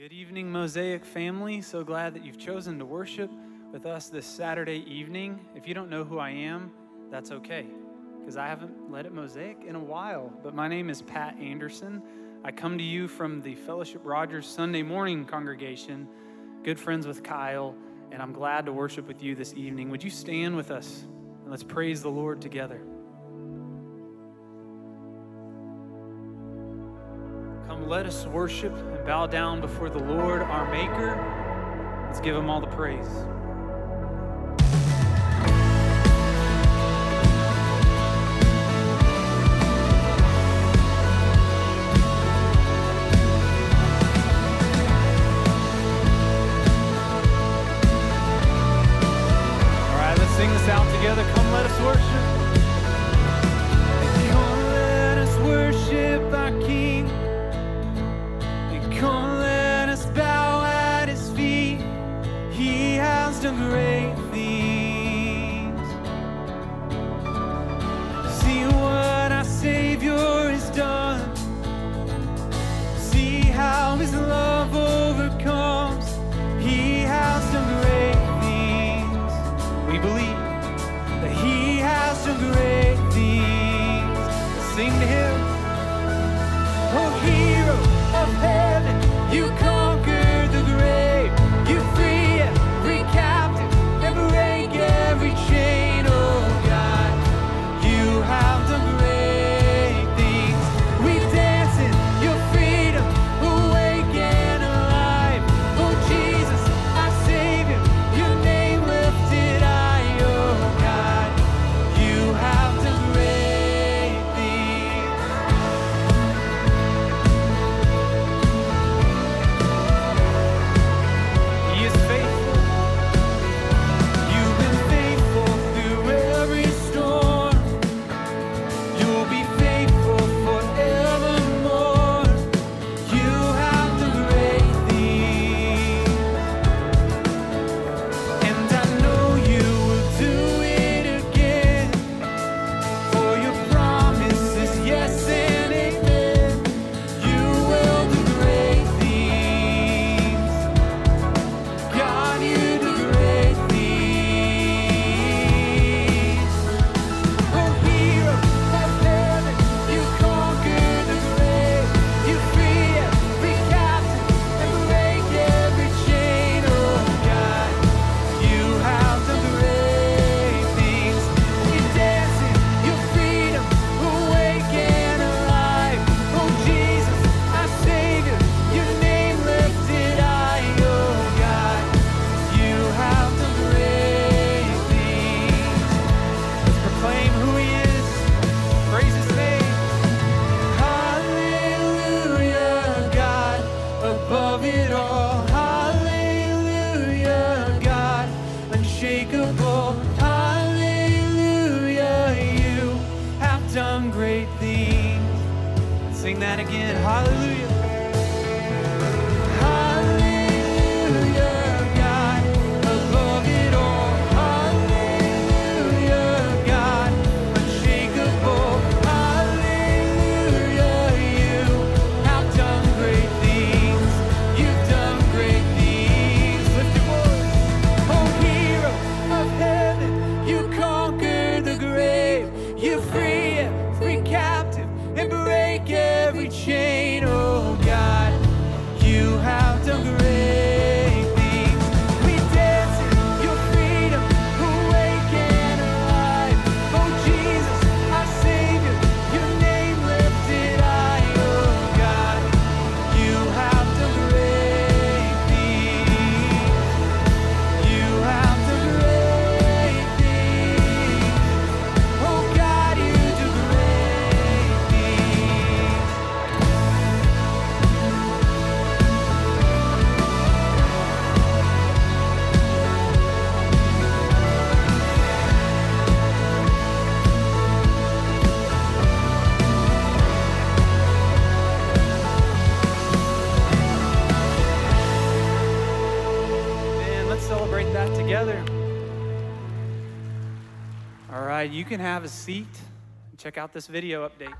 Good evening, Mosaic family. So glad that you've chosen to worship with us this Saturday evening. If you don't know who I am, that's okay, because I haven't led at Mosaic in a while. But my name is Pat Anderson. I come to you from the Fellowship Rogers Sunday morning congregation, good friends with Kyle, and I'm glad to worship with you this evening. Would you stand with us and let's praise the Lord together? Let us worship and bow down before the Lord our Maker. Let's give him all the praise. can have a seat and check out this video update.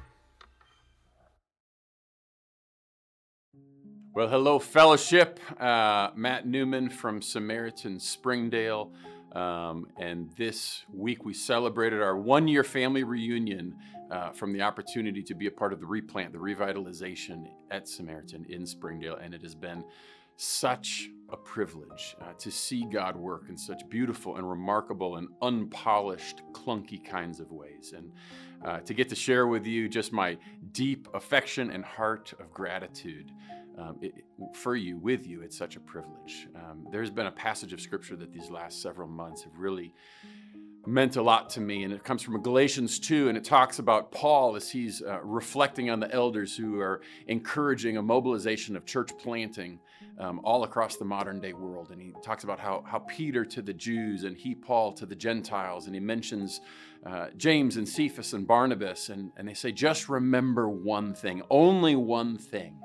Well, hello, fellowship. Uh, Matt Newman from Samaritan Springdale. Um, and this week we celebrated our one year family reunion uh, from the opportunity to be a part of the replant, the revitalization at Samaritan in Springdale. And it has been such a privilege uh, to see God work in such beautiful and remarkable and unpolished, clunky kinds of ways. And uh, to get to share with you just my deep affection and heart of gratitude um, it, for you, with you. It's such a privilege. Um, there's been a passage of scripture that these last several months have really meant a lot to me, and it comes from Galatians 2, and it talks about Paul as he's uh, reflecting on the elders who are encouraging a mobilization of church planting um, all across the modern day world. And he talks about how, how Peter to the Jews and he, Paul, to the Gentiles, and he mentions uh, James and Cephas and Barnabas, and, and they say, just remember one thing, only one thing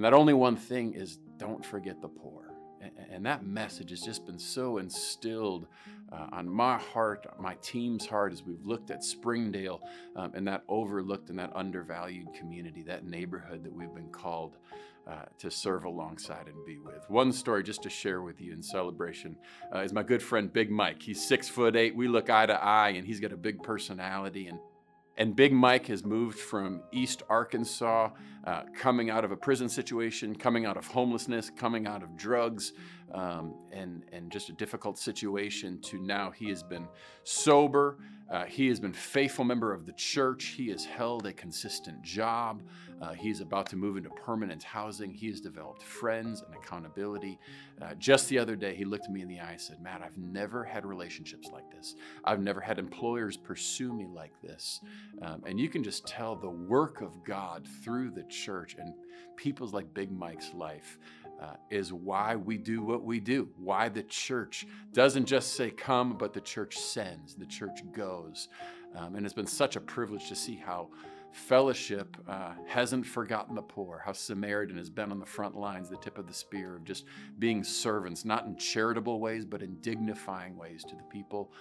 and that only one thing is don't forget the poor. And that message has just been so instilled uh, on my heart, my team's heart, as we've looked at Springdale um, and that overlooked and that undervalued community, that neighborhood that we've been called uh, to serve alongside and be with. One story just to share with you in celebration uh, is my good friend Big Mike. He's six foot eight. We look eye to eye, and he's got a big personality. And and Big Mike has moved from East Arkansas, uh, coming out of a prison situation, coming out of homelessness, coming out of drugs, um, and, and just a difficult situation, to now he has been sober. Uh, he has been faithful member of the church. He has held a consistent job. Uh, he's about to move into permanent housing. He has developed friends and accountability. Uh, just the other day, he looked me in the eye and said, Matt, I've never had relationships like this. I've never had employers pursue me like this. Um, and you can just tell the work of God through the church and people's like Big Mike's life. Uh, is why we do what we do, why the church doesn't just say come, but the church sends, the church goes. Um, and it's been such a privilege to see how fellowship uh, hasn't forgotten the poor, how Samaritan has been on the front lines, the tip of the spear of just being servants, not in charitable ways, but in dignifying ways to the people,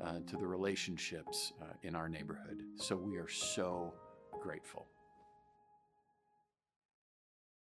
uh, to the relationships uh, in our neighborhood. So we are so grateful.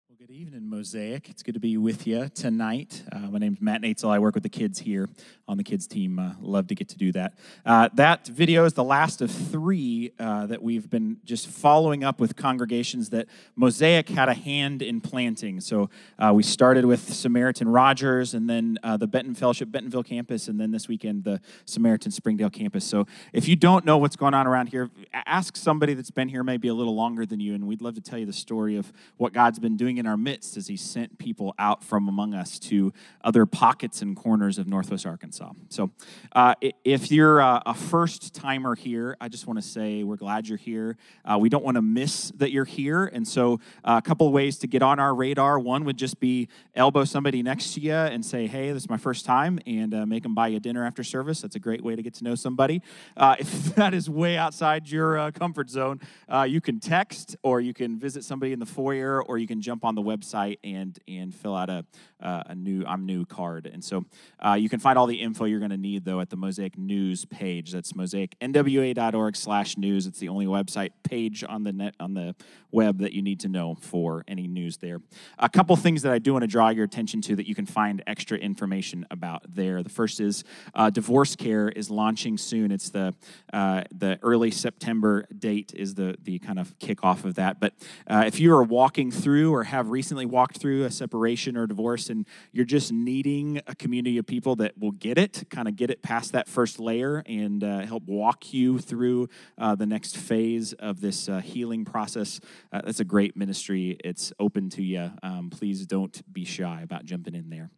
Well, good evening, Mosaic. It's good to be with you tonight. Uh, my name's Matt Natzel. I work with the kids here on the kids team. Uh, love to get to do that. Uh, that video is the last of three uh, that we've been just following up with congregations that Mosaic had a hand in planting. So uh, we started with Samaritan Rogers, and then uh, the Benton Fellowship Bentonville campus, and then this weekend the Samaritan Springdale campus. So if you don't know what's going on around here, ask somebody that's been here maybe a little longer than you, and we'd love to tell you the story of what God's been doing in our midst as He sent people out from among us to other pockets and corners of Northwest Arkansas. So, uh, if you're a first timer here, I just want to say we're glad you're here. Uh, we don't want to miss that you're here. And so, uh, a couple ways to get on our radar one would just be elbow somebody next to you and say, Hey, this is my first time, and uh, make them buy you dinner after service. That's a great way to get to know somebody. Uh, if that is way outside your uh, comfort zone, you can text or you can visit somebody in the foyer or you can jump on the website and and fill out a uh, a new I'm new card. And so uh, you can find all the info you're going to need though at the Mosaic News page. That's mosaicnwa.org/news. It's the only website page on the net on the web that you need to know for any news there. A couple things that I do want to draw your attention to that you can find extra information about there. The first is uh, Divorce Care is launching soon. It's the uh, the early September date is the the kind of kickoff of that. But uh, if you are walking through or have recently walked through a separation or divorce and you're just needing a community of people that will get it, kind of get it past that first layer and uh, help walk you through uh, the next phase of this uh, healing process. Uh, that's a great ministry. It's open to you. Um, please don't be shy about jumping in there.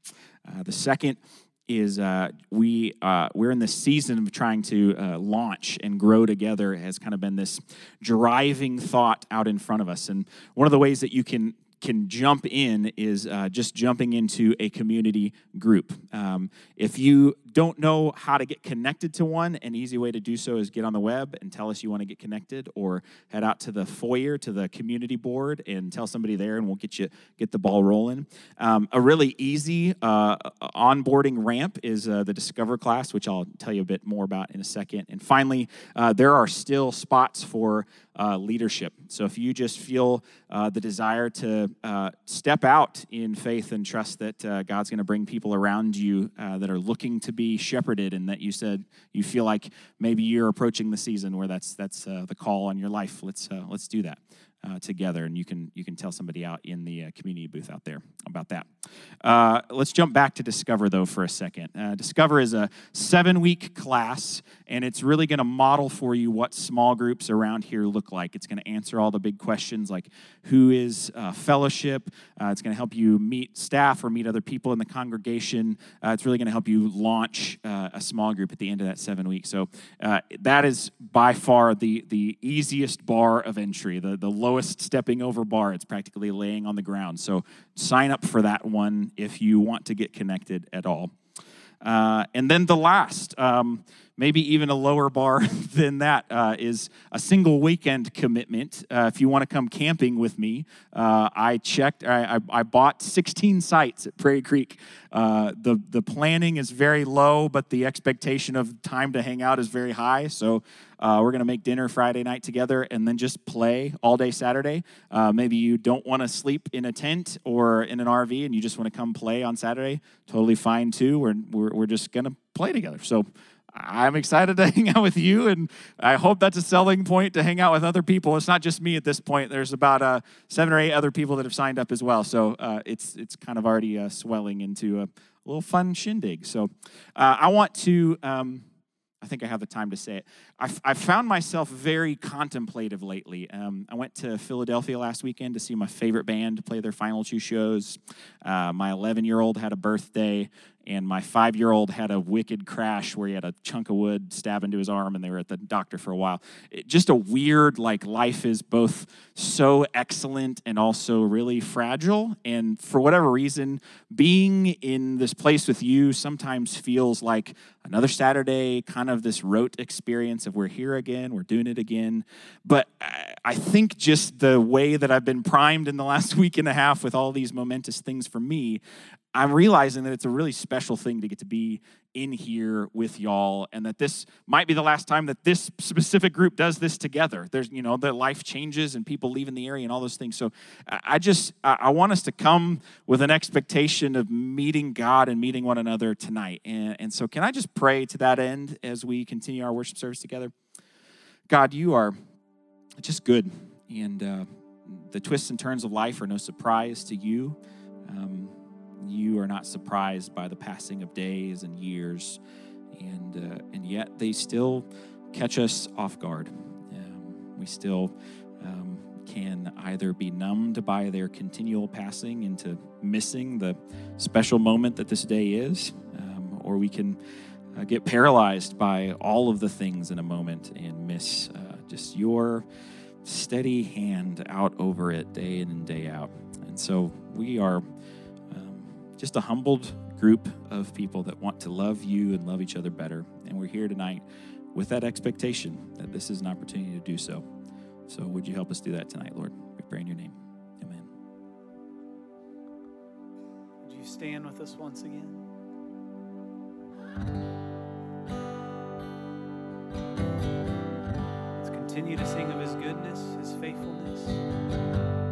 Uh, the second is uh, we uh, we're in the season of trying to uh, launch and grow together has kind of been this driving thought out in front of us and one of the ways that you can can jump in is uh, just jumping into a community group. Um, if you don't know how to get connected to one, an easy way to do so is get on the web and tell us you want to get connected, or head out to the foyer to the community board and tell somebody there, and we'll get you get the ball rolling. Um, a really easy uh, onboarding ramp is uh, the Discover class, which I'll tell you a bit more about in a second. And finally, uh, there are still spots for uh, leadership. So if you just feel uh, the desire to uh, step out in faith and trust that uh, God's going to bring people around you uh, that are looking to be shepherded, and that you said you feel like maybe you're approaching the season where that's that's uh, the call on your life. Let's uh, let's do that uh, together, and you can you can tell somebody out in the uh, community booth out there about that. Uh, let's jump back to Discover though for a second. Uh, Discover is a seven week class, and it's really going to model for you what small groups around here look like. It's going to answer all the big questions like who is uh, fellowship. Uh, it's going to help you meet staff or meet other people in the congregation. it's really going to help you launch a small group at the end of that seven weeks. So that is by far the the easiest bar of entry. The the lowest stepping over bar. It's practically laying on the ground. So sign up for that one if you want to get connected at all. Uh, and then the last, um, maybe even a lower bar than that, uh, is a single weekend commitment. Uh, if you want to come camping with me, uh, I checked, I, I, I, bought 16 sites at Prairie Creek. Uh, the, the planning is very low, but the expectation of time to hang out is very high. So uh, we're going to make dinner Friday night together and then just play all day Saturday. Uh, maybe you don't want to sleep in a tent or in an RV and you just want to come play on Saturday. Totally fine too. We're, we're, we're just going to play together. So I'm excited to hang out with you, and I hope that's a selling point to hang out with other people. It's not just me at this point. There's about uh, seven or eight other people that have signed up as well, so uh, it's it's kind of already uh, swelling into a little fun shindig. So uh, I want to. Um, I think I have the time to say it. I've, I've found myself very contemplative lately. Um, I went to Philadelphia last weekend to see my favorite band play their final two shows. Uh, my 11 year old had a birthday, and my five year old had a wicked crash where he had a chunk of wood stab into his arm and they were at the doctor for a while. It, just a weird like life is both so excellent and also really fragile and for whatever reason being in this place with you sometimes feels like another saturday kind of this rote experience of we're here again we're doing it again. But i think just the way that i've been primed in the last week and a half with all these momentous things for me I'm realizing that it's a really special thing to get to be in here with y'all and that this might be the last time that this specific group does this together. There's, you know, that life changes and people leave in the area and all those things. So I just, I want us to come with an expectation of meeting God and meeting one another tonight. And, and so can I just pray to that end as we continue our worship service together? God, you are just good. And uh, the twists and turns of life are no surprise to you. Um, you are not surprised by the passing of days and years, and uh, and yet they still catch us off guard. Um, we still um, can either be numbed by their continual passing into missing the special moment that this day is, um, or we can uh, get paralyzed by all of the things in a moment and miss uh, just your steady hand out over it day in and day out. And so we are just a humbled group of people that want to love you and love each other better. And we're here tonight with that expectation that this is an opportunity to do so. So, would you help us do that tonight, Lord? We pray in your name. Amen. Would you stand with us once again? Let's continue to sing of his goodness, his faithfulness.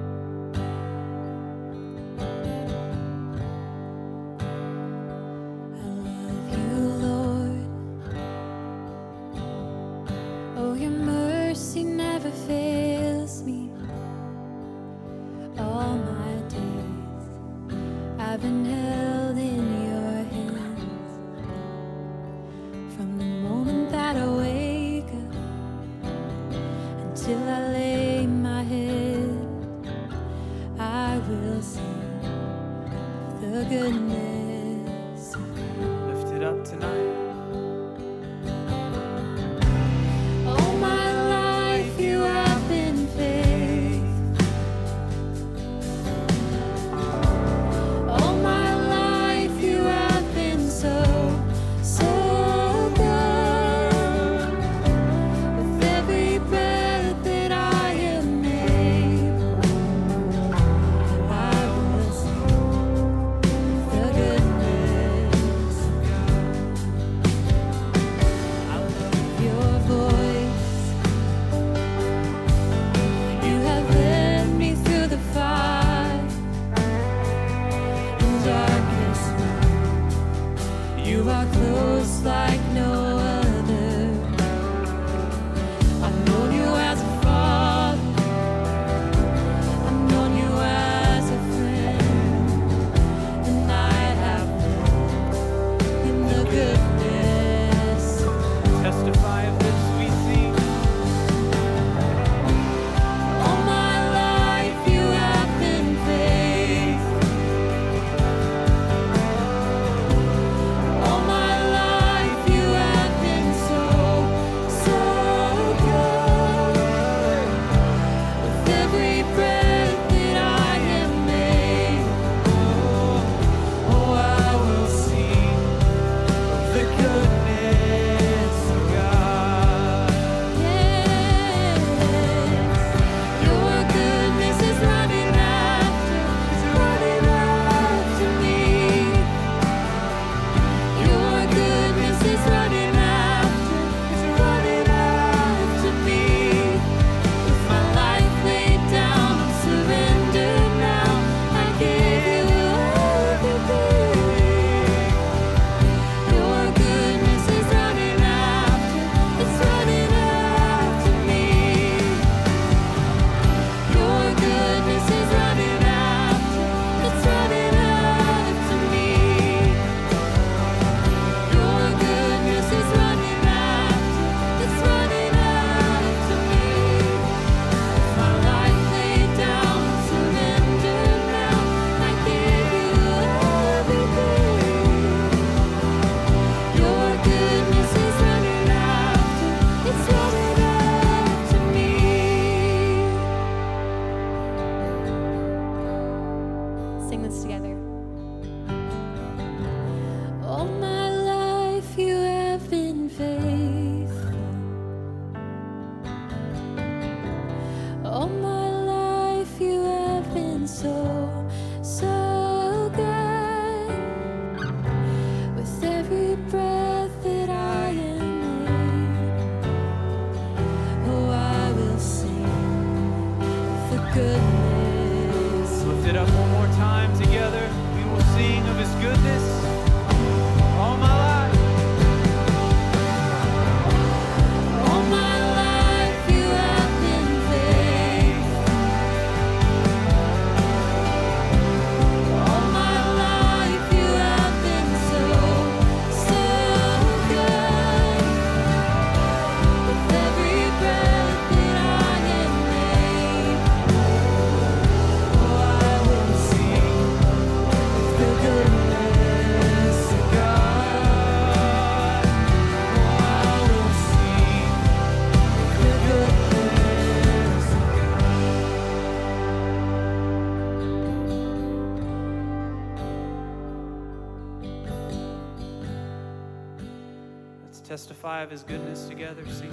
Testify of his goodness together. Sing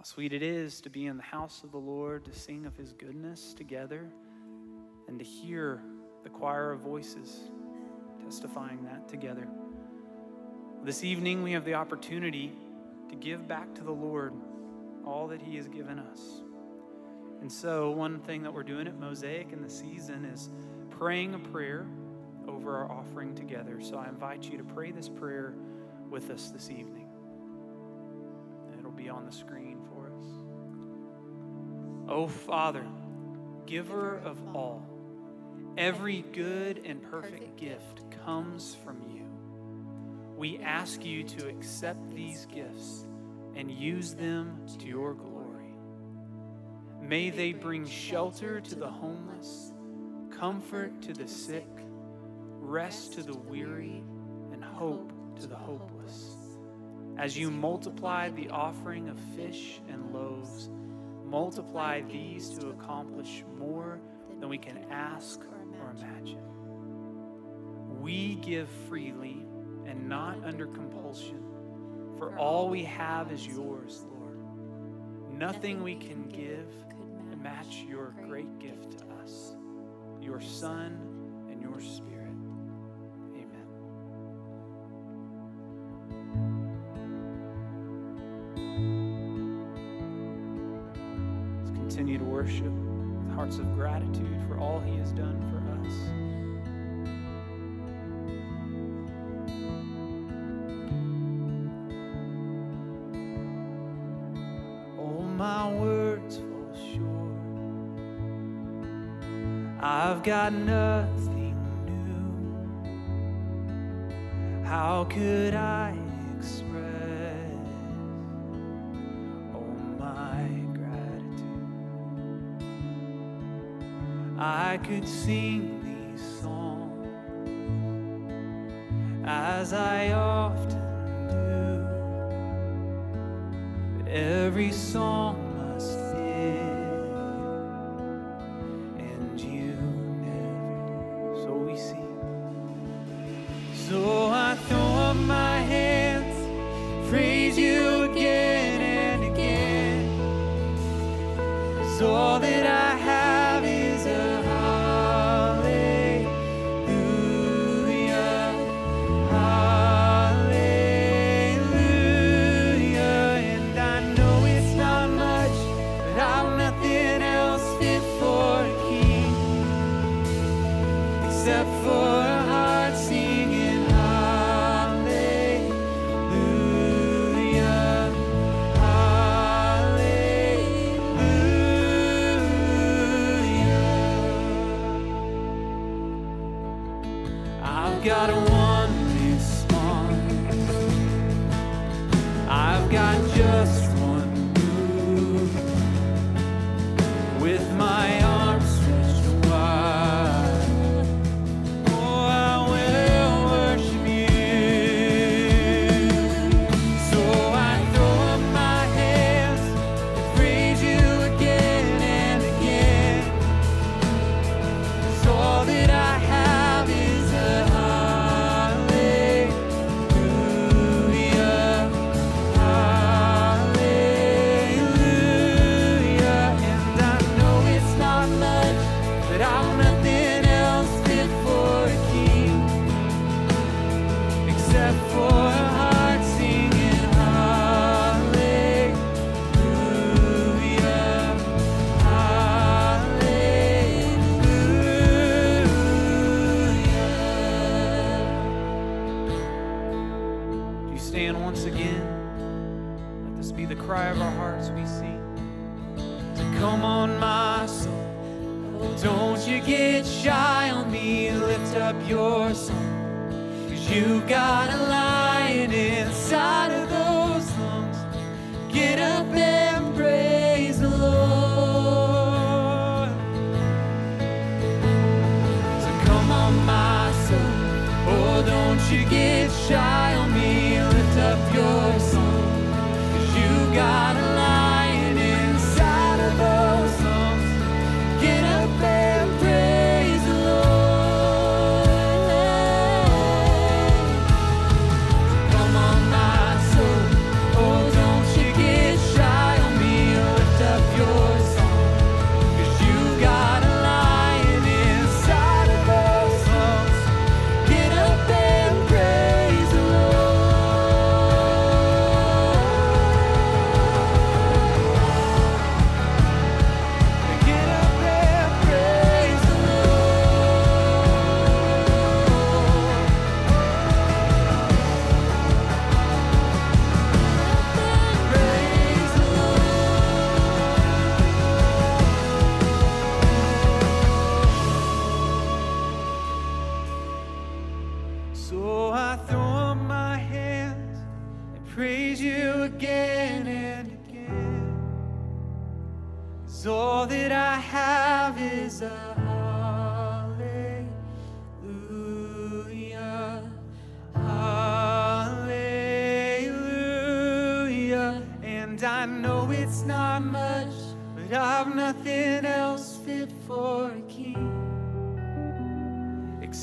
How sweet it is to be in the house of the Lord, to sing of his goodness together, and to hear the choir of voices testifying that together. This evening, we have the opportunity to give back to the Lord all that he has given us. And so, one thing that we're doing at Mosaic in the season is praying a prayer over our offering together. So, I invite you to pray this prayer with us this evening. It'll be on the screen O oh, Father, giver of all, every good and perfect gift comes from you. We ask you to accept these gifts and use them to your glory. May they bring shelter to the homeless, comfort to the sick, rest to the weary, and hope to the hopeless. As you multiply the offering of fish and loaves, multiply these to accomplish more than we can ask or imagine. We give freely and not under compulsion, for all we have is yours, Lord. Nothing we can give match your great gift to us, your Son and your Spirit. worship with hearts of gratitude for all He has done for us. All my words fall short. I've got nothing new. How could I? I could sing these songs as I often do. Every song cry of our hearts we sing. Come on, my soul. Oh, don't you get shy on me. Lift up your soul. Cause you got a lion inside of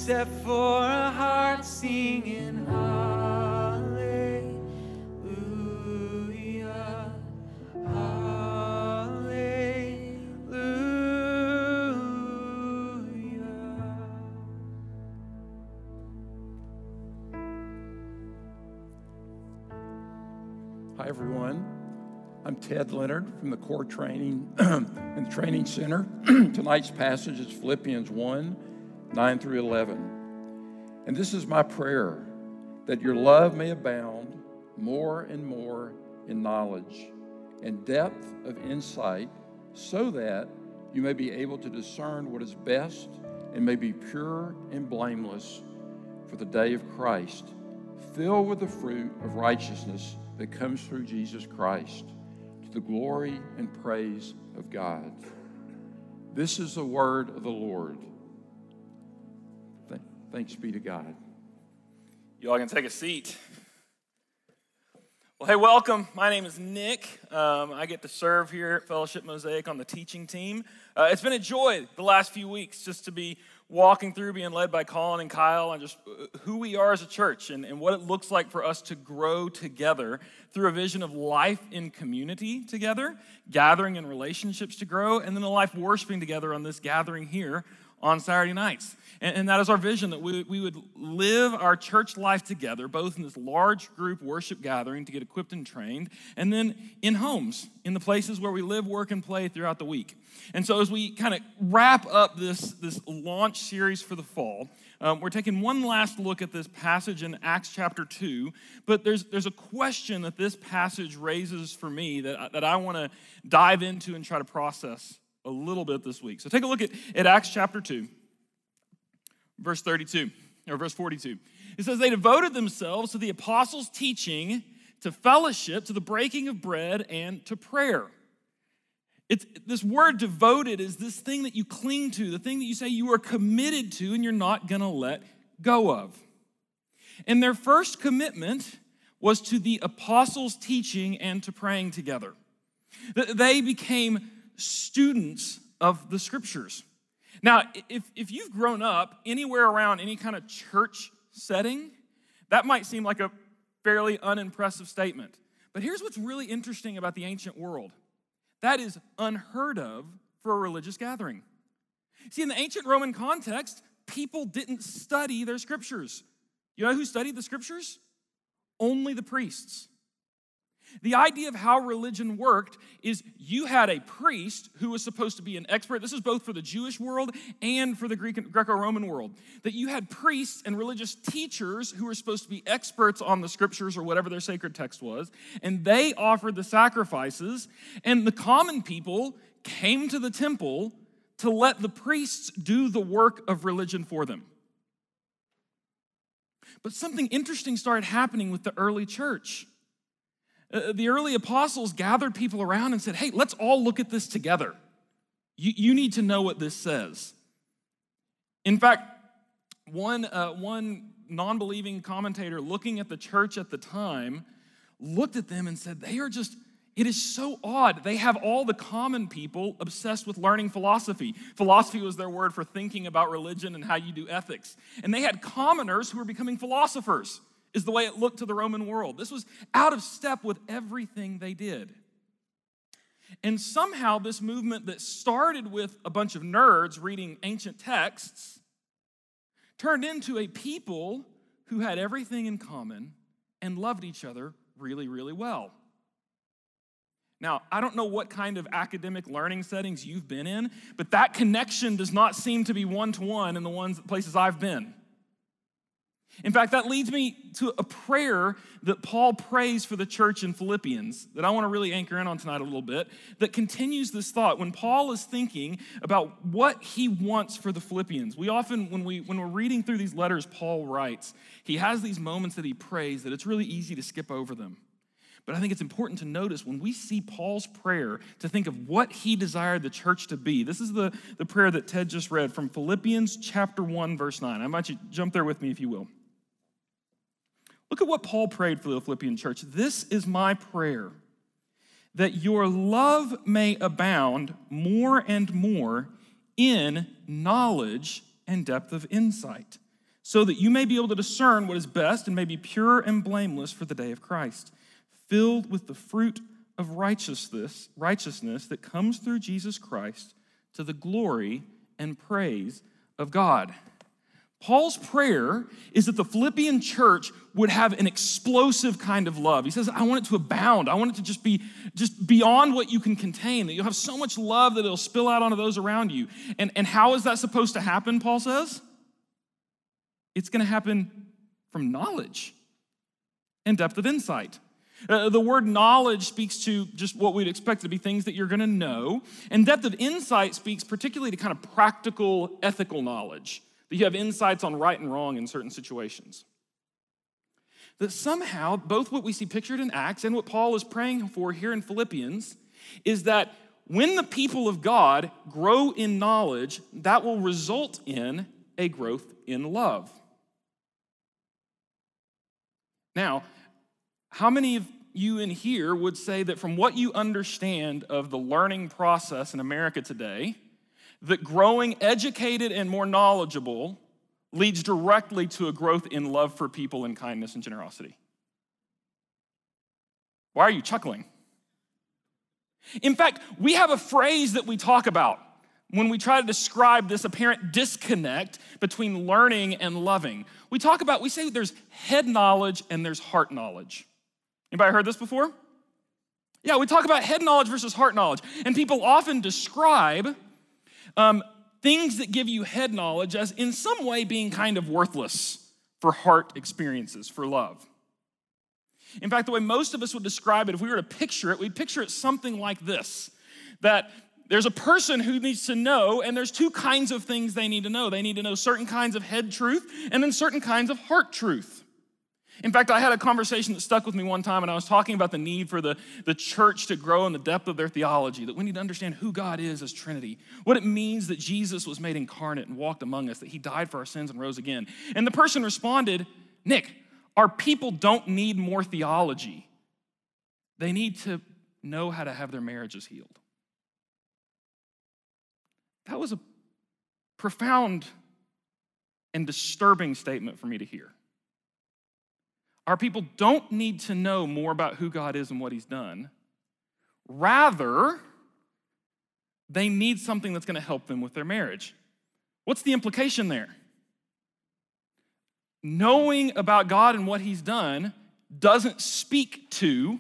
except for a heart singing hallelujah, hallelujah. Hi, everyone. I'm Ted Leonard from the Core Training and Training Center. Tonight's passage is Philippians 1 9 through 11. And this is my prayer that your love may abound more and more in knowledge and depth of insight, so that you may be able to discern what is best and may be pure and blameless for the day of Christ, filled with the fruit of righteousness that comes through Jesus Christ, to the glory and praise of God. This is the word of the Lord. Th- Thanks be to God. You all can take a seat. Well, hey, welcome. My name is Nick. Um, I get to serve here at Fellowship Mosaic on the teaching team. Uh, it's been a joy the last few weeks just to be walking through, being led by Colin and Kyle, and just uh, who we are as a church and, and what it looks like for us to grow together through a vision of life in community together, gathering and relationships to grow, and then a life worshiping together on this gathering here on Saturday nights. And, and that is our vision that we, we would live our church life together, both in this large group worship gathering to get equipped and trained, and then in homes, in the places where we live, work, and play throughout the week. And so, as we kind of wrap up this, this launch series for the fall, um, we're taking one last look at this passage in Acts chapter 2, but there's, there's a question that this passage raises for me that, that I want to dive into and try to process a little bit this week. So take a look at, at Acts chapter 2, verse 32, or verse 42. It says, They devoted themselves to the apostles' teaching, to fellowship, to the breaking of bread, and to prayer. It's, this word devoted is this thing that you cling to, the thing that you say you are committed to and you're not going to let go of. And their first commitment was to the apostles' teaching and to praying together. They became students of the scriptures. Now, if, if you've grown up anywhere around any kind of church setting, that might seem like a fairly unimpressive statement. But here's what's really interesting about the ancient world that is unheard of for a religious gathering. See, in the ancient Roman context, people didn't study their scriptures. You know who studied the scriptures? Only the priests. The idea of how religion worked is you had a priest who was supposed to be an expert. This is both for the Jewish world and for the Greek Greco-Roman world. That you had priests and religious teachers who were supposed to be experts on the scriptures or whatever their sacred text was, and they offered the sacrifices, and the common people came to the temple to let the priests do the work of religion for them. But something interesting started happening with the early church. Uh, the early apostles gathered people around and said, Hey, let's all look at this together. You, you need to know what this says. In fact, one, uh, one non believing commentator looking at the church at the time looked at them and said, They are just, it is so odd. They have all the common people obsessed with learning philosophy. Philosophy was their word for thinking about religion and how you do ethics. And they had commoners who were becoming philosophers is the way it looked to the Roman world. This was out of step with everything they did. And somehow, this movement that started with a bunch of nerds reading ancient texts turned into a people who had everything in common and loved each other really, really well. Now, I don't know what kind of academic learning settings you've been in, but that connection does not seem to be one to one in the ones places I've been. In fact, that leads me to a prayer that Paul prays for the church in Philippians that I want to really anchor in on tonight a little bit that continues this thought. When Paul is thinking about what he wants for the Philippians, we often, when, we, when we're reading through these letters Paul writes, he has these moments that he prays that it's really easy to skip over them. But I think it's important to notice when we see Paul's prayer to think of what he desired the church to be. This is the, the prayer that Ted just read from Philippians chapter 1, verse 9. I invite you jump there with me if you will. Look at what Paul prayed for the Philippian church. This is my prayer that your love may abound more and more in knowledge and depth of insight, so that you may be able to discern what is best and may be pure and blameless for the day of Christ, filled with the fruit of righteousness, righteousness that comes through Jesus Christ to the glory and praise of God. Paul's prayer is that the Philippian church would have an explosive kind of love. He says, I want it to abound. I want it to just be just beyond what you can contain, that you'll have so much love that it'll spill out onto those around you. And, and how is that supposed to happen, Paul says? It's going to happen from knowledge and depth of insight. Uh, the word knowledge speaks to just what we'd expect to be things that you're going to know, and depth of insight speaks particularly to kind of practical, ethical knowledge that you have insights on right and wrong in certain situations. That somehow, both what we see pictured in Acts and what Paul is praying for here in Philippians, is that when the people of God grow in knowledge, that will result in a growth in love. Now, how many of you in here would say that from what you understand of the learning process in America today, that growing educated and more knowledgeable leads directly to a growth in love for people and kindness and generosity. Why are you chuckling? In fact, we have a phrase that we talk about when we try to describe this apparent disconnect between learning and loving. We talk about, we say there's head knowledge and there's heart knowledge. Anybody heard this before? Yeah, we talk about head knowledge versus heart knowledge. And people often describe um, things that give you head knowledge as in some way being kind of worthless for heart experiences, for love. In fact, the way most of us would describe it, if we were to picture it, we'd picture it something like this that there's a person who needs to know, and there's two kinds of things they need to know. They need to know certain kinds of head truth and then certain kinds of heart truth. In fact, I had a conversation that stuck with me one time, and I was talking about the need for the, the church to grow in the depth of their theology, that we need to understand who God is as Trinity, what it means that Jesus was made incarnate and walked among us, that he died for our sins and rose again. And the person responded, Nick, our people don't need more theology, they need to know how to have their marriages healed. That was a profound and disturbing statement for me to hear. Our people don't need to know more about who God is and what He's done. Rather, they need something that's going to help them with their marriage. What's the implication there? Knowing about God and what He's done doesn't speak to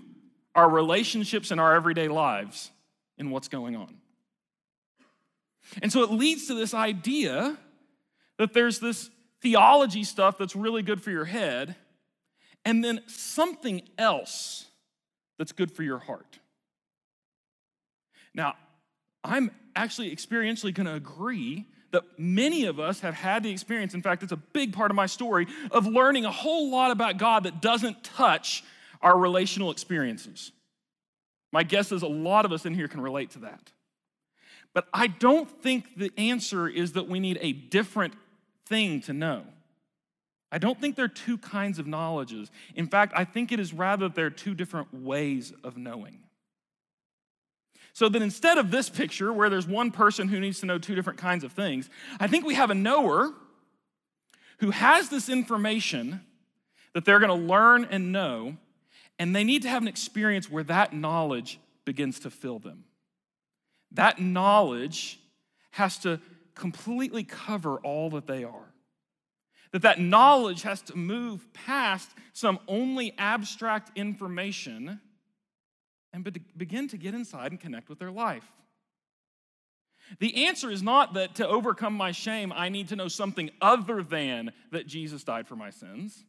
our relationships in our everyday lives and what's going on. And so it leads to this idea that there's this theology stuff that's really good for your head, and then something else that's good for your heart. Now, I'm actually experientially going to agree that many of us have had the experience, in fact, it's a big part of my story, of learning a whole lot about God that doesn't touch our relational experiences. My guess is a lot of us in here can relate to that. But I don't think the answer is that we need a different thing to know. I don't think there are two kinds of knowledges. In fact, I think it is rather there are two different ways of knowing. So that instead of this picture where there's one person who needs to know two different kinds of things, I think we have a knower who has this information that they're going to learn and know, and they need to have an experience where that knowledge begins to fill them. That knowledge has to completely cover all that they are. That that knowledge has to move past some only abstract information and be- begin to get inside and connect with their life. The answer is not that to overcome my shame, I need to know something other than that Jesus died for my sins.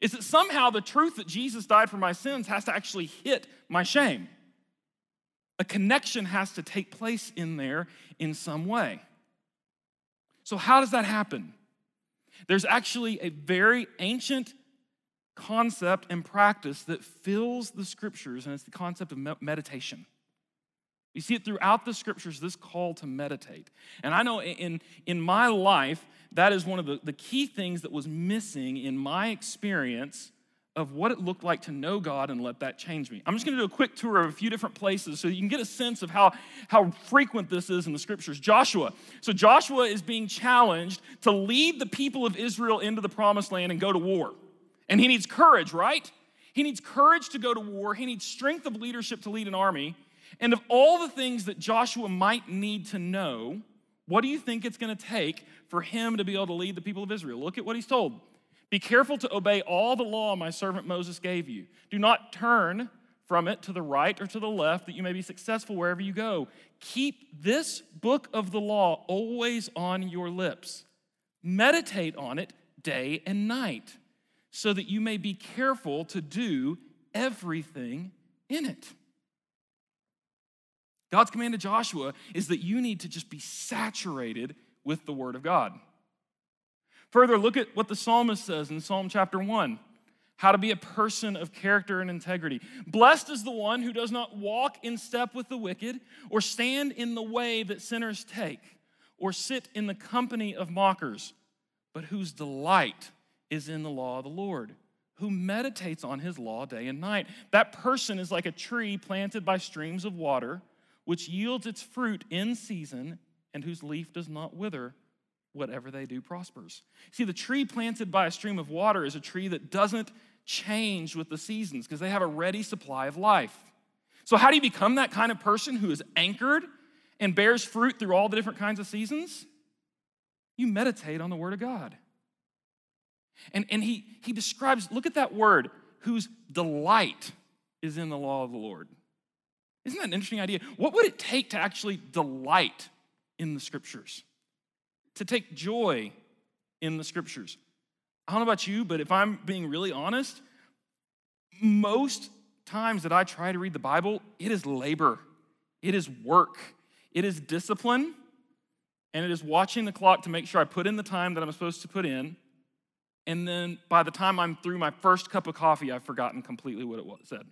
Is that somehow the truth that Jesus died for my sins has to actually hit my shame. A connection has to take place in there in some way. So, how does that happen? There's actually a very ancient concept and practice that fills the scriptures, and it's the concept of meditation. You see it throughout the scriptures, this call to meditate. And I know in, in my life, that is one of the, the key things that was missing in my experience of what it looked like to know God and let that change me. I'm just going to do a quick tour of a few different places so you can get a sense of how, how frequent this is in the scriptures. Joshua. So, Joshua is being challenged to lead the people of Israel into the promised land and go to war. And he needs courage, right? He needs courage to go to war. He needs strength of leadership to lead an army. And of all the things that Joshua might need to know, what do you think it's going to take for him to be able to lead the people of Israel? Look at what he's told. Be careful to obey all the law my servant Moses gave you. Do not turn from it to the right or to the left, that you may be successful wherever you go. Keep this book of the law always on your lips. Meditate on it day and night, so that you may be careful to do everything in it. God's command to Joshua is that you need to just be saturated with the Word of God. Further, look at what the psalmist says in Psalm chapter 1 how to be a person of character and integrity. Blessed is the one who does not walk in step with the wicked, or stand in the way that sinners take, or sit in the company of mockers, but whose delight is in the law of the Lord, who meditates on his law day and night. That person is like a tree planted by streams of water, which yields its fruit in season, and whose leaf does not wither whatever they do prospers. See, the tree planted by a stream of water is a tree that doesn't change with the seasons because they have a ready supply of life. So, how do you become that kind of person who is anchored and bears fruit through all the different kinds of seasons? You meditate on the Word of God. And, and he, he describes, look at that word, whose delight is in the law of the Lord. Isn't that an interesting idea? What would it take to actually delight in the scriptures? To take joy in the scriptures. I don't know about you, but if I'm being really honest, most times that I try to read the Bible, it is labor, it is work, it is discipline, and it is watching the clock to make sure I put in the time that I'm supposed to put in. And then by the time I'm through my first cup of coffee, I've forgotten completely what it said. I'm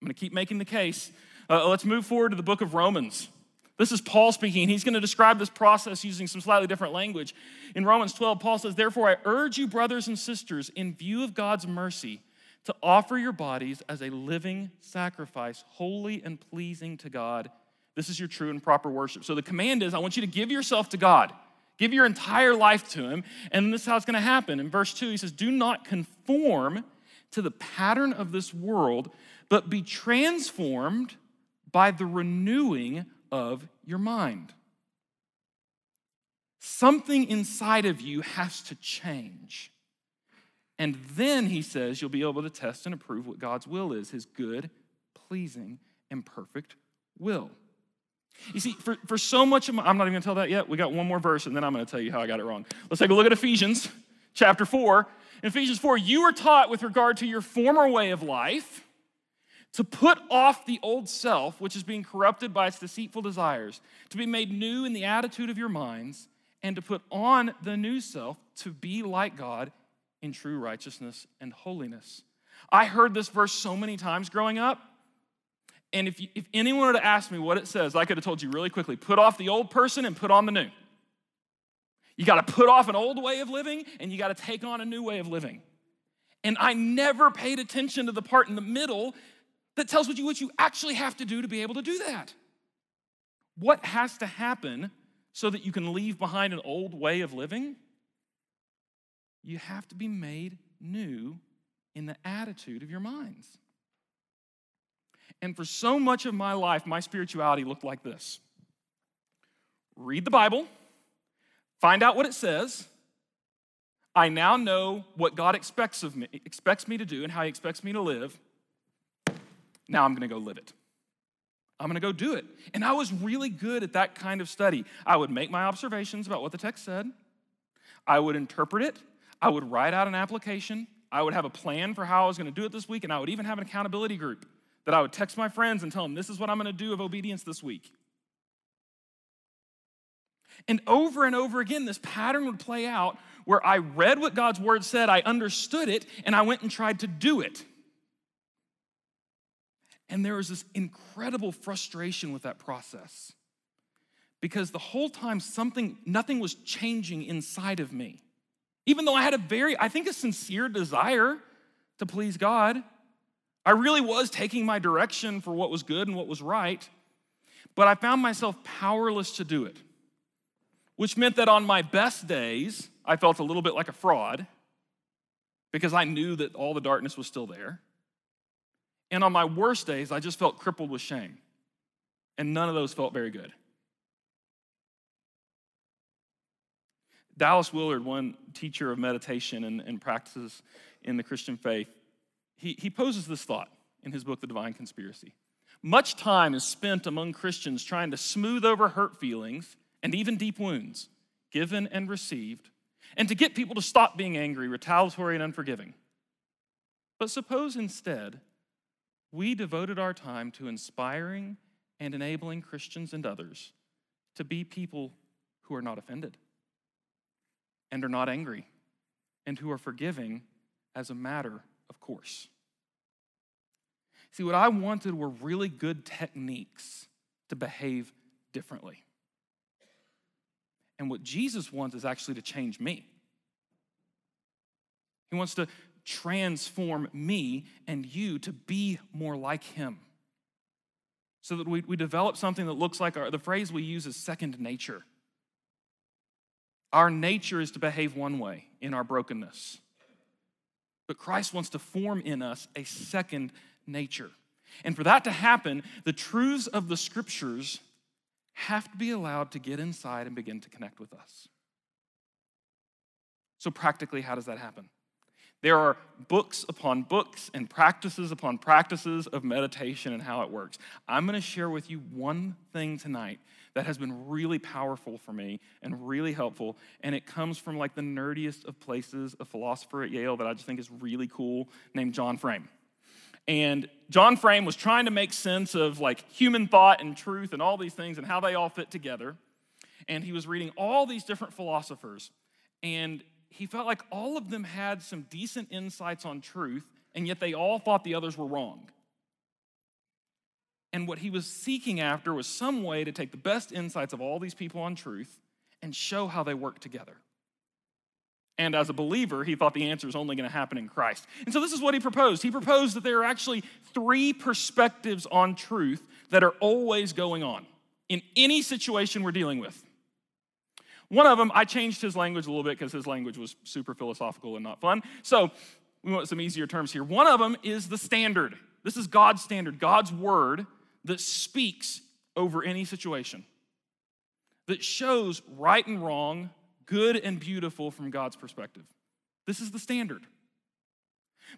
going to keep making the case. Uh, let's move forward to the book of Romans. This is Paul speaking. He's going to describe this process using some slightly different language. In Romans 12, Paul says, Therefore, I urge you, brothers and sisters, in view of God's mercy, to offer your bodies as a living sacrifice, holy and pleasing to God. This is your true and proper worship. So the command is I want you to give yourself to God, give your entire life to Him. And this is how it's going to happen. In verse 2, he says, Do not conform to the pattern of this world, but be transformed by the renewing of your mind. Something inside of you has to change. And then he says you'll be able to test and approve what God's will is his good, pleasing, and perfect will. You see, for, for so much of my, I'm not even gonna tell that yet. We got one more verse, and then I'm gonna tell you how I got it wrong. Let's take a look at Ephesians chapter 4. In Ephesians 4, you were taught with regard to your former way of life to put off the old self, which is being corrupted by its deceitful desires, to be made new in the attitude of your minds, and to put on the new self to be like God in true righteousness and holiness. I heard this verse so many times growing up. And if, you, if anyone were to ask me what it says, I could have told you really quickly put off the old person and put on the new. You got to put off an old way of living and you got to take on a new way of living. And I never paid attention to the part in the middle that tells you what you actually have to do to be able to do that. What has to happen so that you can leave behind an old way of living? You have to be made new in the attitude of your minds. And for so much of my life, my spirituality looked like this read the Bible, find out what it says. I now know what God expects of me, expects me to do and how he expects me to live. Now I'm going to go live it. I'm going to go do it. And I was really good at that kind of study. I would make my observations about what the text said, I would interpret it, I would write out an application, I would have a plan for how I was going to do it this week, and I would even have an accountability group that I would text my friends and tell them, this is what I'm going to do of obedience this week. And over and over again, this pattern would play out where I read what God's word said, I understood it, and I went and tried to do it. And there was this incredible frustration with that process because the whole time something, nothing was changing inside of me. Even though I had a very, I think, a sincere desire to please God, I really was taking my direction for what was good and what was right, but I found myself powerless to do it, which meant that on my best days, I felt a little bit like a fraud because I knew that all the darkness was still there. And on my worst days, I just felt crippled with shame. And none of those felt very good. Dallas Willard, one teacher of meditation and, and practices in the Christian faith, he, he poses this thought in his book, The Divine Conspiracy. Much time is spent among Christians trying to smooth over hurt feelings and even deep wounds, given and received, and to get people to stop being angry, retaliatory, and unforgiving. But suppose instead we devoted our time to inspiring and enabling Christians and others to be people who are not offended and are not angry and who are forgiving as a matter of course. See, what I wanted were really good techniques to behave differently. And what Jesus wants is actually to change me. He wants to transform me and you to be more like Him. So that we, we develop something that looks like our, the phrase we use is second nature. Our nature is to behave one way in our brokenness. But Christ wants to form in us a second nature. And for that to happen, the truths of the scriptures have to be allowed to get inside and begin to connect with us. So, practically, how does that happen? There are books upon books and practices upon practices of meditation and how it works. I'm going to share with you one thing tonight that has been really powerful for me and really helpful. And it comes from like the nerdiest of places, a philosopher at Yale that I just think is really cool named John Frame. And John Frame was trying to make sense of like human thought and truth and all these things and how they all fit together. And he was reading all these different philosophers. And he felt like all of them had some decent insights on truth, and yet they all thought the others were wrong. And what he was seeking after was some way to take the best insights of all these people on truth and show how they work together. And as a believer, he thought the answer was only going to happen in Christ. And so this is what he proposed. He proposed that there are actually three perspectives on truth that are always going on in any situation we're dealing with. One of them, I changed his language a little bit because his language was super philosophical and not fun. So we want some easier terms here. One of them is the standard. This is God's standard, God's word that speaks over any situation, that shows right and wrong, good and beautiful from God's perspective. This is the standard.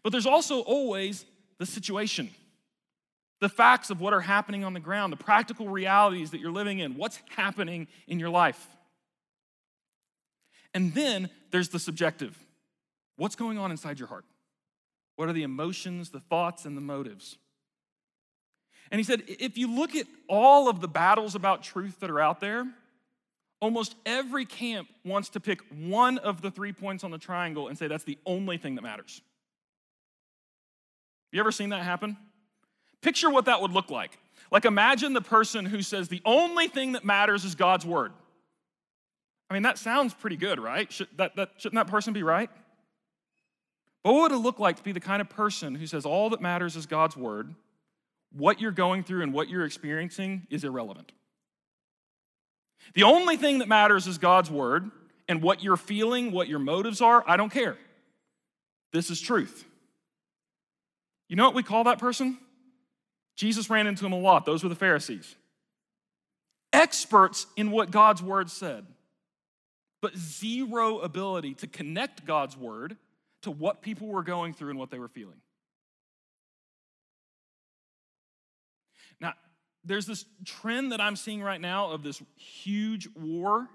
But there's also always the situation, the facts of what are happening on the ground, the practical realities that you're living in, what's happening in your life. And then there's the subjective. What's going on inside your heart? What are the emotions, the thoughts, and the motives? And he said, if you look at all of the battles about truth that are out there, almost every camp wants to pick one of the three points on the triangle and say that's the only thing that matters. Have you ever seen that happen? Picture what that would look like. Like, imagine the person who says the only thing that matters is God's word. I mean, that sounds pretty good, right? Should, that, that, shouldn't that person be right? But what would it look like to be the kind of person who says all that matters is God's word? What you're going through and what you're experiencing is irrelevant. The only thing that matters is God's word, and what you're feeling, what your motives are, I don't care. This is truth. You know what we call that person? Jesus ran into him a lot. Those were the Pharisees. Experts in what God's word said but zero ability to connect God's word to what people were going through and what they were feeling. Now, there's this trend that I'm seeing right now of this huge war.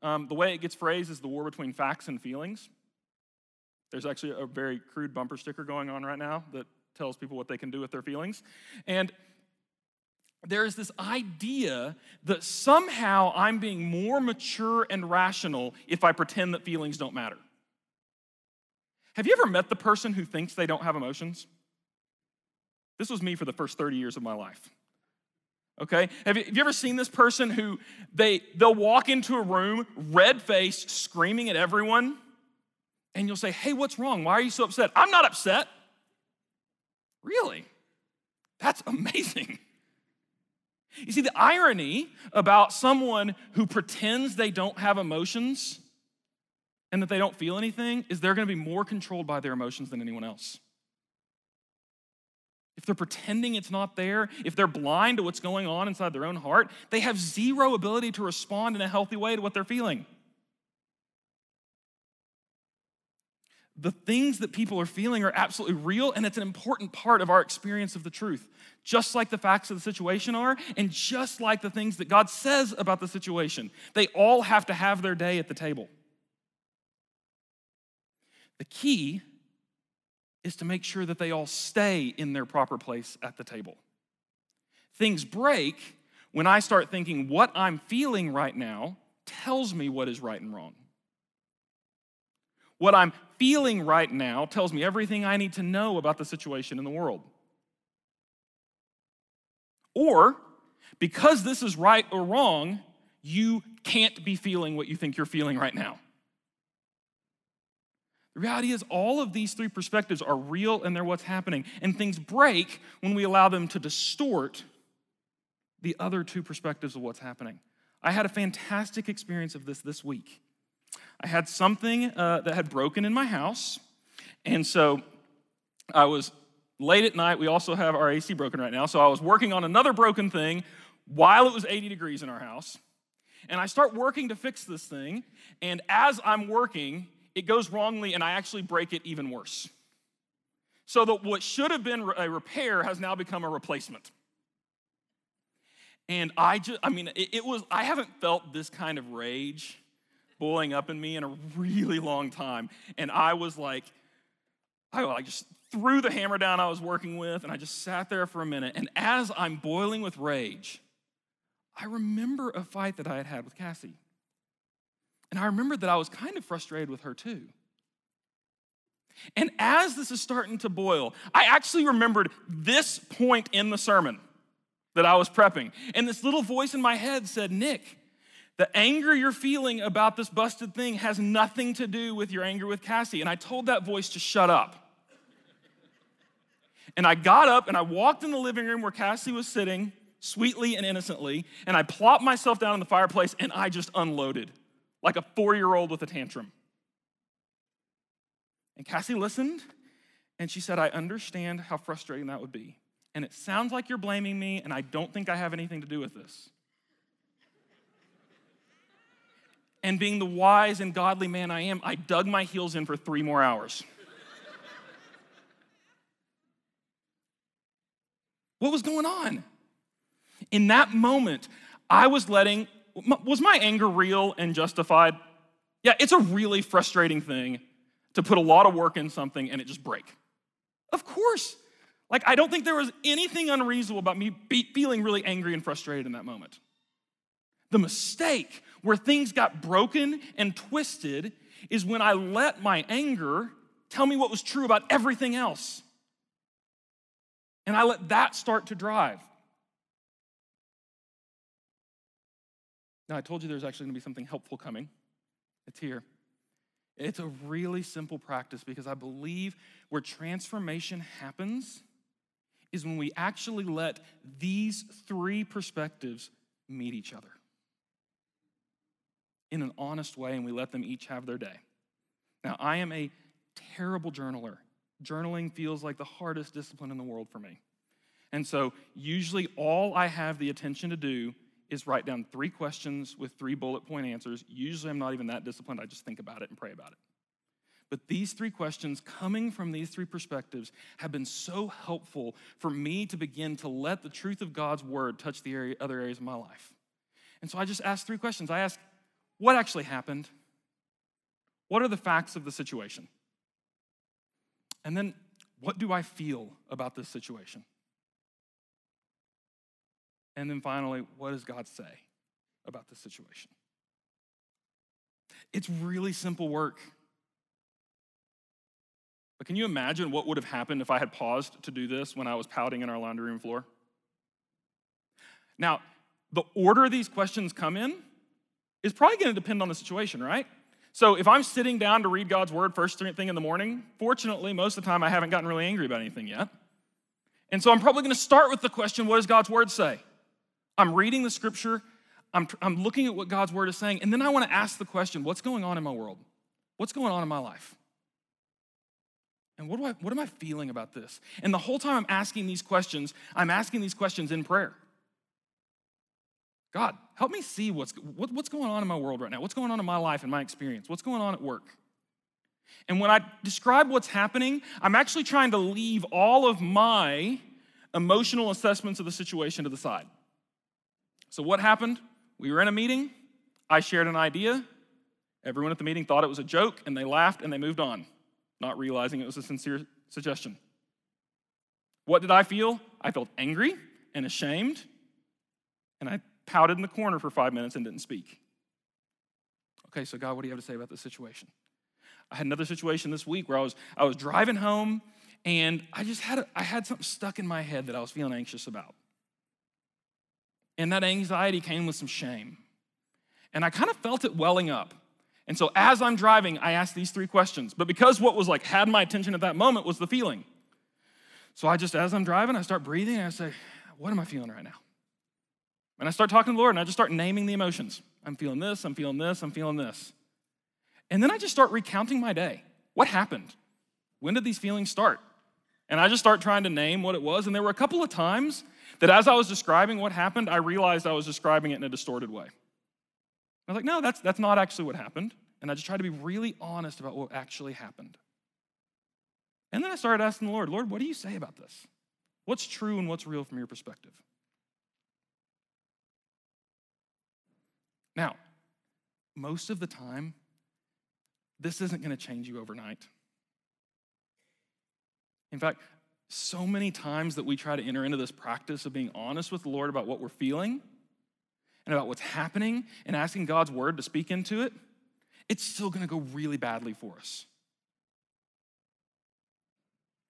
Um, the way it gets phrased is the war between facts and feelings. There's actually a very crude bumper sticker going on right now that tells people what they can do with their feelings. And there is this idea that somehow I'm being more mature and rational if I pretend that feelings don't matter. Have you ever met the person who thinks they don't have emotions? This was me for the first 30 years of my life. Okay? Have you, have you ever seen this person who they they'll walk into a room, red faced, screaming at everyone, And you'll say, Hey, what's wrong? Why are you so upset? I'm not upset. Really? That's amazing. You see, the irony about someone who pretends they don't have emotions and that they don't feel anything is they're going to be more controlled by their emotions than anyone else. If they're pretending it's not there, if they're blind to what's going on inside their own heart, they have zero ability to respond in a healthy way to what they're feeling. The things that people are feeling are absolutely real, and it's an important part of our experience of the truth. Just like the facts of the situation are, and just like the things that God says about the situation, they all have to have their day at the table. The key is to make sure that they all stay in their proper place at the table. Things break when I start thinking what I'm feeling right now tells me what is right and wrong. What I'm feeling right now tells me everything I need to know about the situation in the world. Or, because this is right or wrong, you can't be feeling what you think you're feeling right now. The reality is, all of these three perspectives are real and they're what's happening. And things break when we allow them to distort the other two perspectives of what's happening. I had a fantastic experience of this this week. I had something uh, that had broken in my house. And so I was late at night. We also have our AC broken right now. So I was working on another broken thing while it was 80 degrees in our house. And I start working to fix this thing. And as I'm working, it goes wrongly and I actually break it even worse. So that what should have been a repair has now become a replacement. And I just, I mean, it, it was, I haven't felt this kind of rage boiling up in me in a really long time. And I was like, I just threw the hammer down I was working with and I just sat there for a minute. And as I'm boiling with rage, I remember a fight that I had had with Cassie. And I remembered that I was kind of frustrated with her too. And as this is starting to boil, I actually remembered this point in the sermon that I was prepping. And this little voice in my head said, Nick, the anger you're feeling about this busted thing has nothing to do with your anger with Cassie. And I told that voice to shut up. And I got up and I walked in the living room where Cassie was sitting, sweetly and innocently, and I plopped myself down in the fireplace and I just unloaded like a four year old with a tantrum. And Cassie listened and she said, I understand how frustrating that would be. And it sounds like you're blaming me, and I don't think I have anything to do with this. And being the wise and godly man I am, I dug my heels in for three more hours. what was going on? In that moment, I was letting, was my anger real and justified? Yeah, it's a really frustrating thing to put a lot of work in something and it just break. Of course. Like, I don't think there was anything unreasonable about me be, feeling really angry and frustrated in that moment. The mistake where things got broken and twisted is when I let my anger tell me what was true about everything else. And I let that start to drive. Now, I told you there's actually going to be something helpful coming. It's here. It's a really simple practice because I believe where transformation happens is when we actually let these three perspectives meet each other in an honest way and we let them each have their day. Now, I am a terrible journaler. Journaling feels like the hardest discipline in the world for me. And so, usually, all I have the attention to do is write down three questions with three bullet point answers. Usually, I'm not even that disciplined. I just think about it and pray about it. But these three questions, coming from these three perspectives, have been so helpful for me to begin to let the truth of God's word touch the area, other areas of my life. And so I just asked three questions. I asked, what actually happened? What are the facts of the situation? And then, what do I feel about this situation? And then finally, what does God say about this situation? It's really simple work. But can you imagine what would have happened if I had paused to do this when I was pouting in our laundry room floor? Now, the order these questions come in is probably going to depend on the situation, right? So if I'm sitting down to read God's word first thing in the morning, fortunately, most of the time I haven't gotten really angry about anything yet. And so I'm probably going to start with the question what does God's word say? I'm reading the scripture, I'm, I'm looking at what God's word is saying, and then I want to ask the question what's going on in my world? What's going on in my life? And what, do I, what am I feeling about this? And the whole time I'm asking these questions, I'm asking these questions in prayer. God, help me see what's, what, what's going on in my world right now. What's going on in my life and my experience? What's going on at work? And when I describe what's happening, I'm actually trying to leave all of my emotional assessments of the situation to the side. So, what happened? We were in a meeting. I shared an idea. Everyone at the meeting thought it was a joke and they laughed and they moved on, not realizing it was a sincere suggestion. What did I feel? I felt angry and ashamed, and I pouted in the corner for five minutes and didn't speak. Okay, so God, what do you have to say about this situation? I had another situation this week where I was I was driving home and I just had a, I had something stuck in my head that I was feeling anxious about. And that anxiety came with some shame. And I kind of felt it welling up. And so as I'm driving, I asked these three questions. But because what was like had my attention at that moment was the feeling. So I just, as I'm driving, I start breathing and I say, What am I feeling right now? And I start talking to the Lord and I just start naming the emotions. I'm feeling this, I'm feeling this, I'm feeling this. And then I just start recounting my day. What happened? When did these feelings start? And I just start trying to name what it was. And there were a couple of times that as I was describing what happened, I realized I was describing it in a distorted way. I was like, no, that's, that's not actually what happened. And I just tried to be really honest about what actually happened. And then I started asking the Lord, Lord, what do you say about this? What's true and what's real from your perspective? Now, most of the time, this isn't going to change you overnight. In fact, so many times that we try to enter into this practice of being honest with the Lord about what we're feeling and about what's happening and asking God's word to speak into it, it's still going to go really badly for us.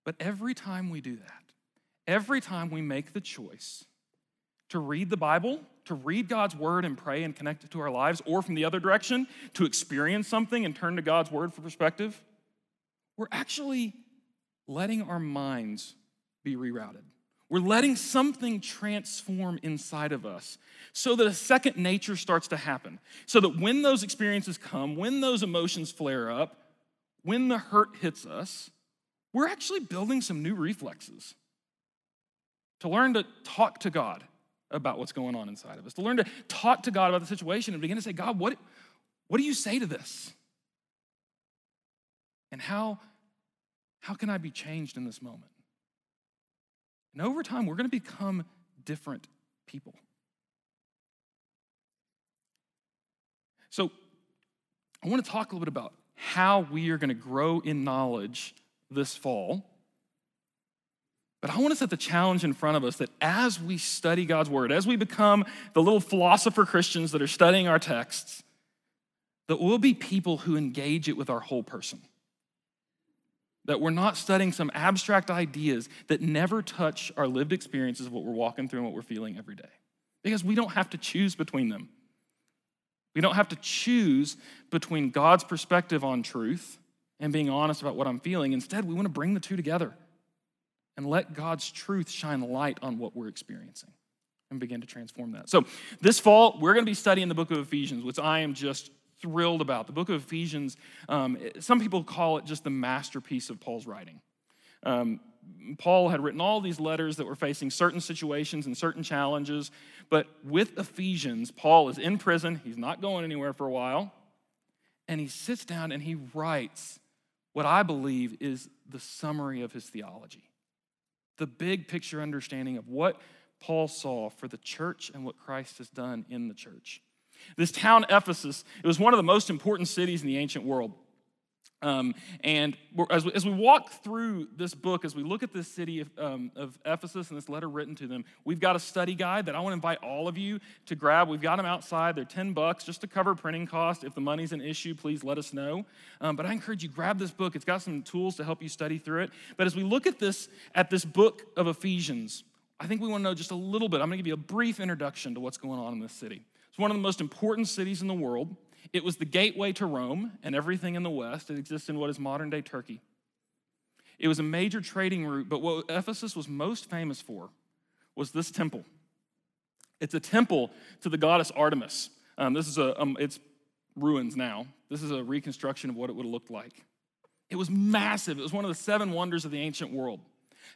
But every time we do that, every time we make the choice to read the Bible, to read God's word and pray and connect it to our lives, or from the other direction, to experience something and turn to God's word for perspective, we're actually letting our minds be rerouted. We're letting something transform inside of us so that a second nature starts to happen. So that when those experiences come, when those emotions flare up, when the hurt hits us, we're actually building some new reflexes to learn to talk to God about what's going on inside of us, to learn to talk to God about the situation and begin to say, God, what, what do you say to this? And how, how can I be changed in this moment? And over time, we're going to become different people. So, I want to talk a little bit about how we are going to grow in knowledge this fall. But I want to set the challenge in front of us that as we study God's word, as we become the little philosopher Christians that are studying our texts, that we'll be people who engage it with our whole person. That we're not studying some abstract ideas that never touch our lived experiences of what we're walking through and what we're feeling every day. Because we don't have to choose between them. We don't have to choose between God's perspective on truth and being honest about what I'm feeling. Instead, we want to bring the two together and let God's truth shine light on what we're experiencing and begin to transform that. So, this fall, we're going to be studying the book of Ephesians, which I am just thrilled about. The book of Ephesians, um, some people call it just the masterpiece of Paul's writing. Um, Paul had written all these letters that were facing certain situations and certain challenges, but with Ephesians, Paul is in prison. He's not going anywhere for a while. And he sits down and he writes what I believe is the summary of his theology, the big picture understanding of what Paul saw for the church and what Christ has done in the church. This town, Ephesus, it was one of the most important cities in the ancient world. Um, and as we, as we, walk through this book, as we look at this city of, um, of, Ephesus and this letter written to them, we've got a study guide that I want to invite all of you to grab. We've got them outside. They're 10 bucks just to cover printing costs. If the money's an issue, please let us know. Um, but I encourage you, grab this book. It's got some tools to help you study through it. But as we look at this, at this book of Ephesians, I think we want to know just a little bit. I'm going to give you a brief introduction to what's going on in this city. It's one of the most important cities in the world. It was the gateway to Rome and everything in the west. It exists in what is modern day Turkey. It was a major trading route, but what Ephesus was most famous for was this temple. It's a temple to the goddess Artemis. Um, this is a, um, it's ruins now. This is a reconstruction of what it would have looked like. It was massive. It was one of the seven wonders of the ancient world.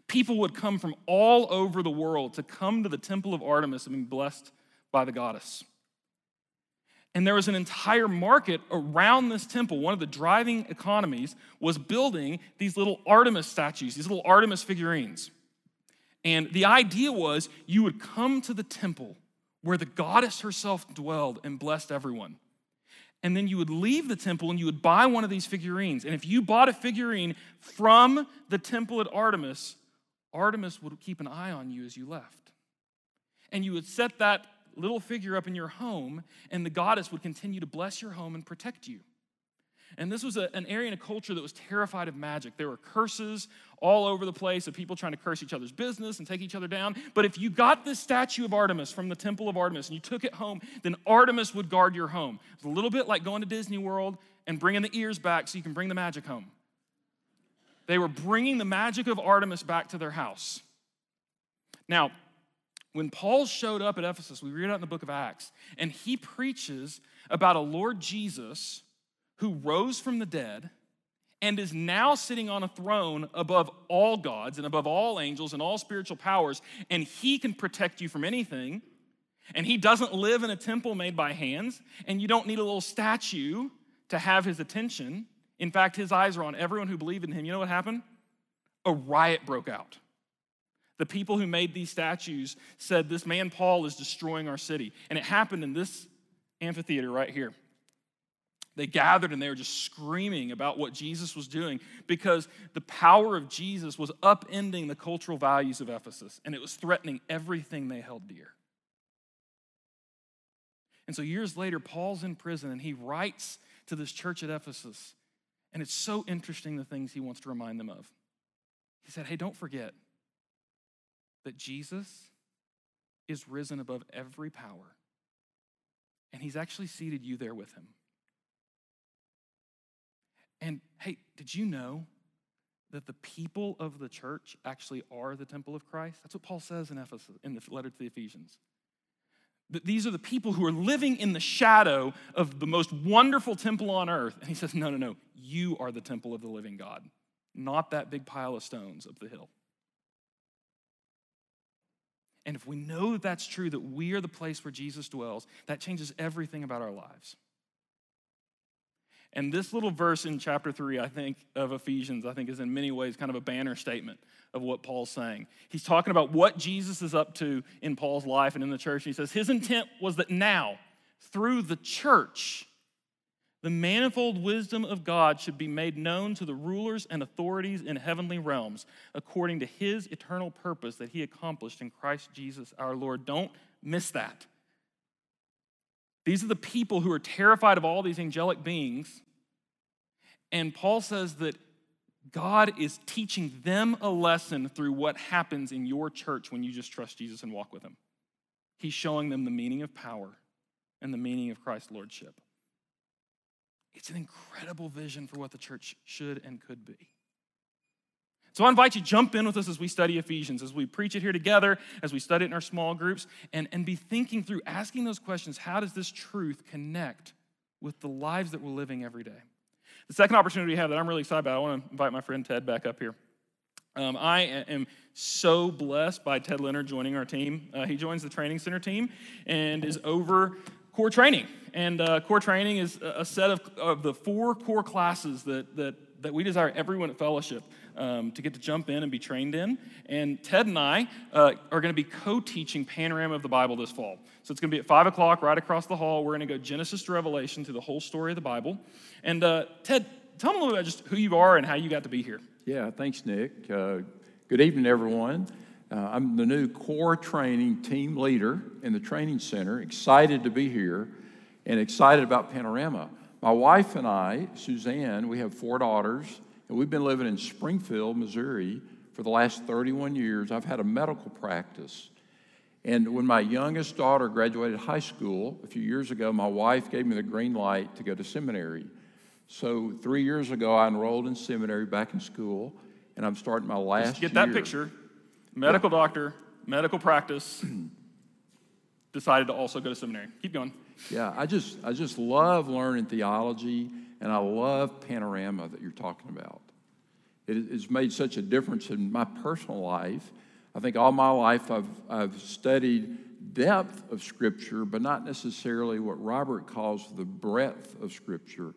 People would come from all over the world to come to the temple of Artemis and be blessed by the goddess. And there was an entire market around this temple. One of the driving economies was building these little Artemis statues, these little Artemis figurines. And the idea was you would come to the temple where the goddess herself dwelled and blessed everyone. And then you would leave the temple and you would buy one of these figurines. And if you bought a figurine from the temple at Artemis, Artemis would keep an eye on you as you left. And you would set that little figure up in your home, and the goddess would continue to bless your home and protect you. And this was a, an area in a culture that was terrified of magic. There were curses all over the place of people trying to curse each other's business and take each other down. But if you got this statue of Artemis from the temple of Artemis and you took it home, then Artemis would guard your home. It's a little bit like going to Disney World and bringing the ears back so you can bring the magic home. They were bringing the magic of Artemis back to their house. Now, when Paul showed up at Ephesus, we read it in the book of Acts, and he preaches about a Lord Jesus who rose from the dead and is now sitting on a throne above all gods and above all angels and all spiritual powers, and he can protect you from anything. And he doesn't live in a temple made by hands, and you don't need a little statue to have his attention. In fact, his eyes are on everyone who believed in him. You know what happened? A riot broke out. The people who made these statues said, This man Paul is destroying our city. And it happened in this amphitheater right here. They gathered and they were just screaming about what Jesus was doing because the power of Jesus was upending the cultural values of Ephesus and it was threatening everything they held dear. And so years later, Paul's in prison and he writes to this church at Ephesus. And it's so interesting the things he wants to remind them of. He said, Hey, don't forget that Jesus is risen above every power, and he's actually seated you there with him. And hey, did you know that the people of the church actually are the temple of Christ? That's what Paul says in Ephesus in the letter to the Ephesians. That these are the people who are living in the shadow of the most wonderful temple on earth. And he says, No, no, no. You are the temple of the living God, not that big pile of stones up the hill. And if we know that that's true, that we are the place where Jesus dwells, that changes everything about our lives. And this little verse in chapter 3, I think, of Ephesians, I think is in many ways kind of a banner statement of what Paul's saying. He's talking about what Jesus is up to in Paul's life and in the church. And he says, His intent was that now, through the church, the manifold wisdom of God should be made known to the rulers and authorities in heavenly realms, according to his eternal purpose that he accomplished in Christ Jesus our Lord. Don't miss that. These are the people who are terrified of all these angelic beings. And Paul says that God is teaching them a lesson through what happens in your church when you just trust Jesus and walk with him. He's showing them the meaning of power and the meaning of Christ's lordship. It's an incredible vision for what the church should and could be. So I invite you jump in with us as we study Ephesians, as we preach it here together, as we study it in our small groups, and, and be thinking through, asking those questions how does this truth connect with the lives that we're living every day? The second opportunity we have that I'm really excited about, I want to invite my friend Ted back up here. Um, I am so blessed by Ted Leonard joining our team. Uh, he joins the training center team and is over core training. And uh, core training is a set of, of the four core classes that, that, that we desire everyone at Fellowship um, to get to jump in and be trained in. And Ted and I uh, are going to be co teaching Panorama of the Bible this fall. So it's going to be at 5 o'clock right across the hall. We're going to go Genesis to Revelation through the whole story of the Bible. And uh, Ted, tell them a little bit about just who you are and how you got to be here. Yeah, thanks, Nick. Uh, good evening, everyone. Uh, I'm the new core training team leader in the training center. Excited to be here and excited about Panorama. My wife and I, Suzanne, we have four daughters, and we've been living in Springfield, Missouri for the last 31 years. I've had a medical practice. And when my youngest daughter graduated high school a few years ago, my wife gave me the green light to go to seminary. So three years ago, I enrolled in seminary back in school, and I'm starting my last Just get that year. picture. Medical doctor, medical practice, decided to also go to seminary. Keep going. Yeah, I just I just love learning theology, and I love panorama that you're talking about. It has made such a difference in my personal life. I think all my life I've I've studied depth of Scripture, but not necessarily what Robert calls the breadth of Scripture,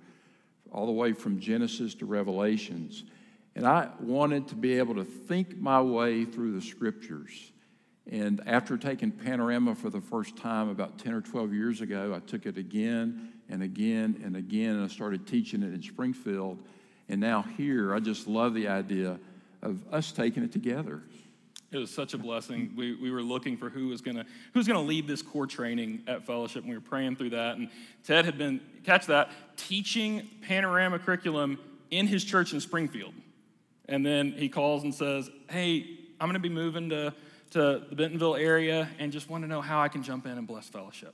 all the way from Genesis to Revelations. And I wanted to be able to think my way through the Scriptures. And after taking Panorama for the first time about 10 or 12 years ago, I took it again and again and again, and I started teaching it in Springfield. And now here, I just love the idea of us taking it together. It was such a blessing. We, we were looking for who was gonna who's gonna lead this core training at Fellowship, and we were praying through that. And Ted had been catch that teaching panorama curriculum in his church in Springfield, and then he calls and says, "Hey, I'm gonna be moving to to the Bentonville area, and just want to know how I can jump in and bless Fellowship."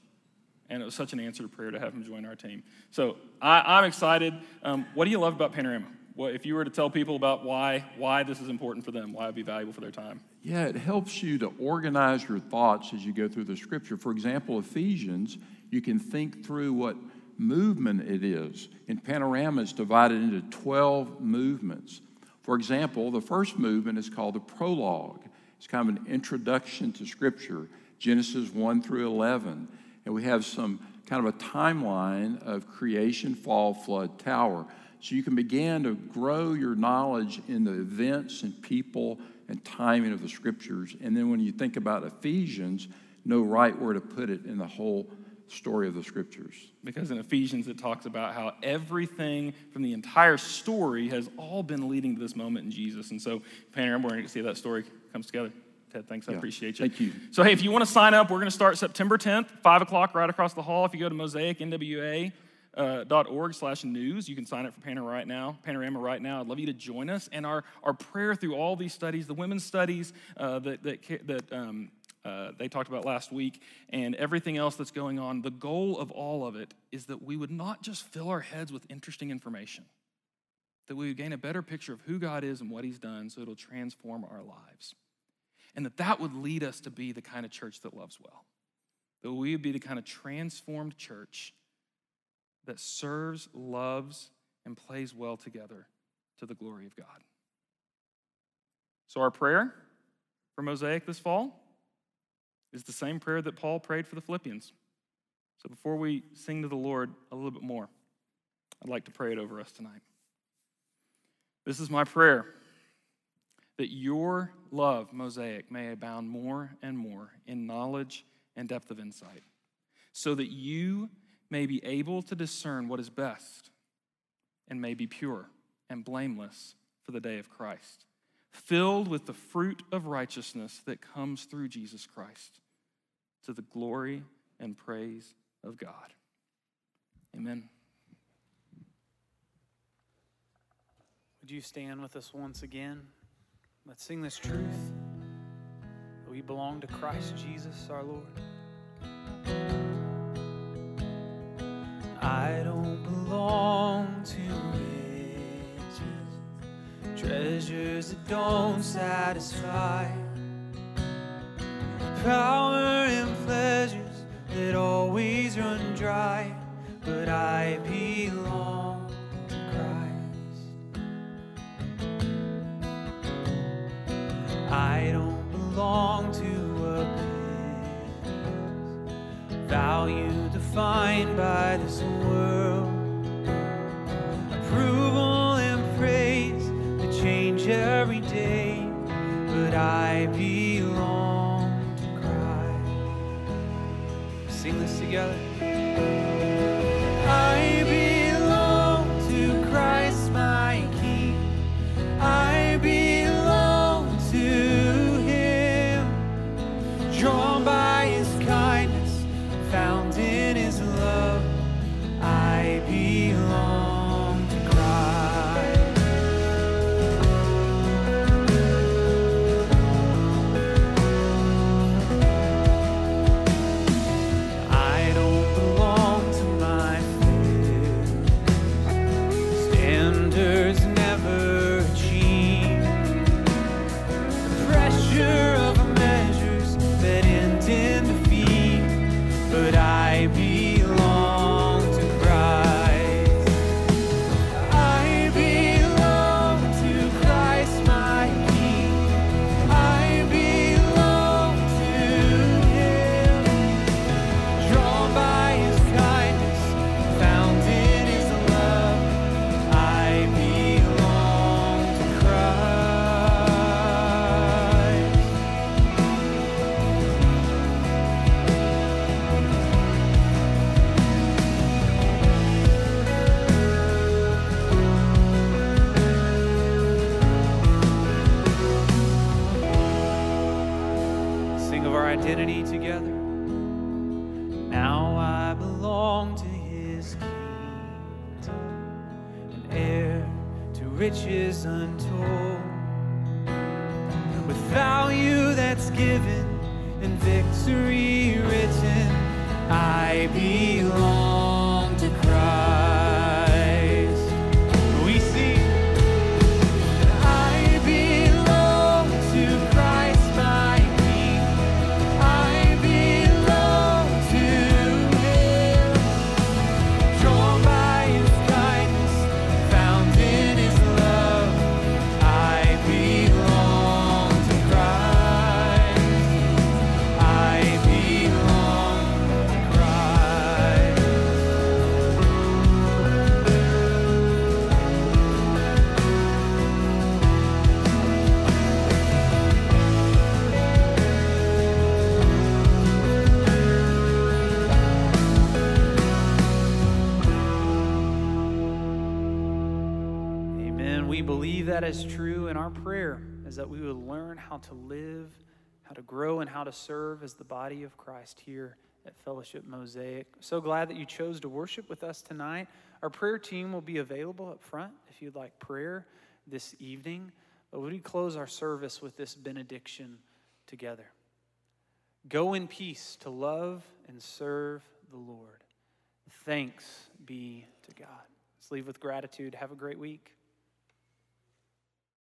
And it was such an answer to prayer to have him join our team. So I, I'm excited. Um, what do you love about panorama? What, if you were to tell people about why why this is important for them, why it'd be valuable for their time? Yeah, it helps you to organize your thoughts as you go through the scripture. For example, Ephesians, you can think through what movement it is. In panorama, it's divided into 12 movements. For example, the first movement is called the prologue. It's kind of an introduction to scripture, Genesis 1 through 11. And we have some kind of a timeline of creation, fall, flood, tower. So you can begin to grow your knowledge in the events and people and timing of the scriptures. And then when you think about Ephesians, know right where to put it in the whole story of the scriptures. Because in Ephesians, it talks about how everything from the entire story has all been leading to this moment in Jesus. And so, Panorama, we're going to see how that story comes together. Ted, thanks. I Yeah. appreciate you. Thank you. So, hey, if you want to sign up, we're going to start September 10th, 5 o'clock, right across the hall. If you go to mosaicnwa, uh, slash news. You can sign up for Panorama right now. Panorama right now. I'd love you to join us. And our, our prayer through all these studies, the women's studies uh, that that, that um, uh, they talked about last week, and everything else that's going on. The goal of all of it is that we would not just fill our heads with interesting information, that we would gain a better picture of who God is and what He's done, so it'll transform our lives, and that that would lead us to be the kind of church that loves well. That we would be the kind of transformed church that serves, loves, and plays well together to the glory of God. So, our prayer for Mosaic this fall is the same prayer that Paul prayed for the Philippians. So, before we sing to the Lord a little bit more, I'd like to pray it over us tonight. This is my prayer that your love, Mosaic, may abound more and more in knowledge and depth of insight, so that you may be able to discern what is best and may be pure and blameless for the day of Christ, filled with the fruit of righteousness that comes through Jesus Christ to the glory and praise of God. Amen. Would you stand with us once again? Let's sing this truth that we belong to Christ Jesus our Lord. I don't belong to treasures that don't satisfy, power and pleasures that always run dry, but I belong to Christ. I don't belong to a value defined by this world, but I belong to Christ. Sing this together. Prayer is that we would learn how to live, how to grow, and how to serve as the body of Christ here at Fellowship Mosaic. So glad that you chose to worship with us tonight. Our prayer team will be available up front if you'd like prayer this evening. But would we close our service with this benediction together? Go in peace to love and serve the Lord. Thanks be to God. Let's leave with gratitude. Have a great week.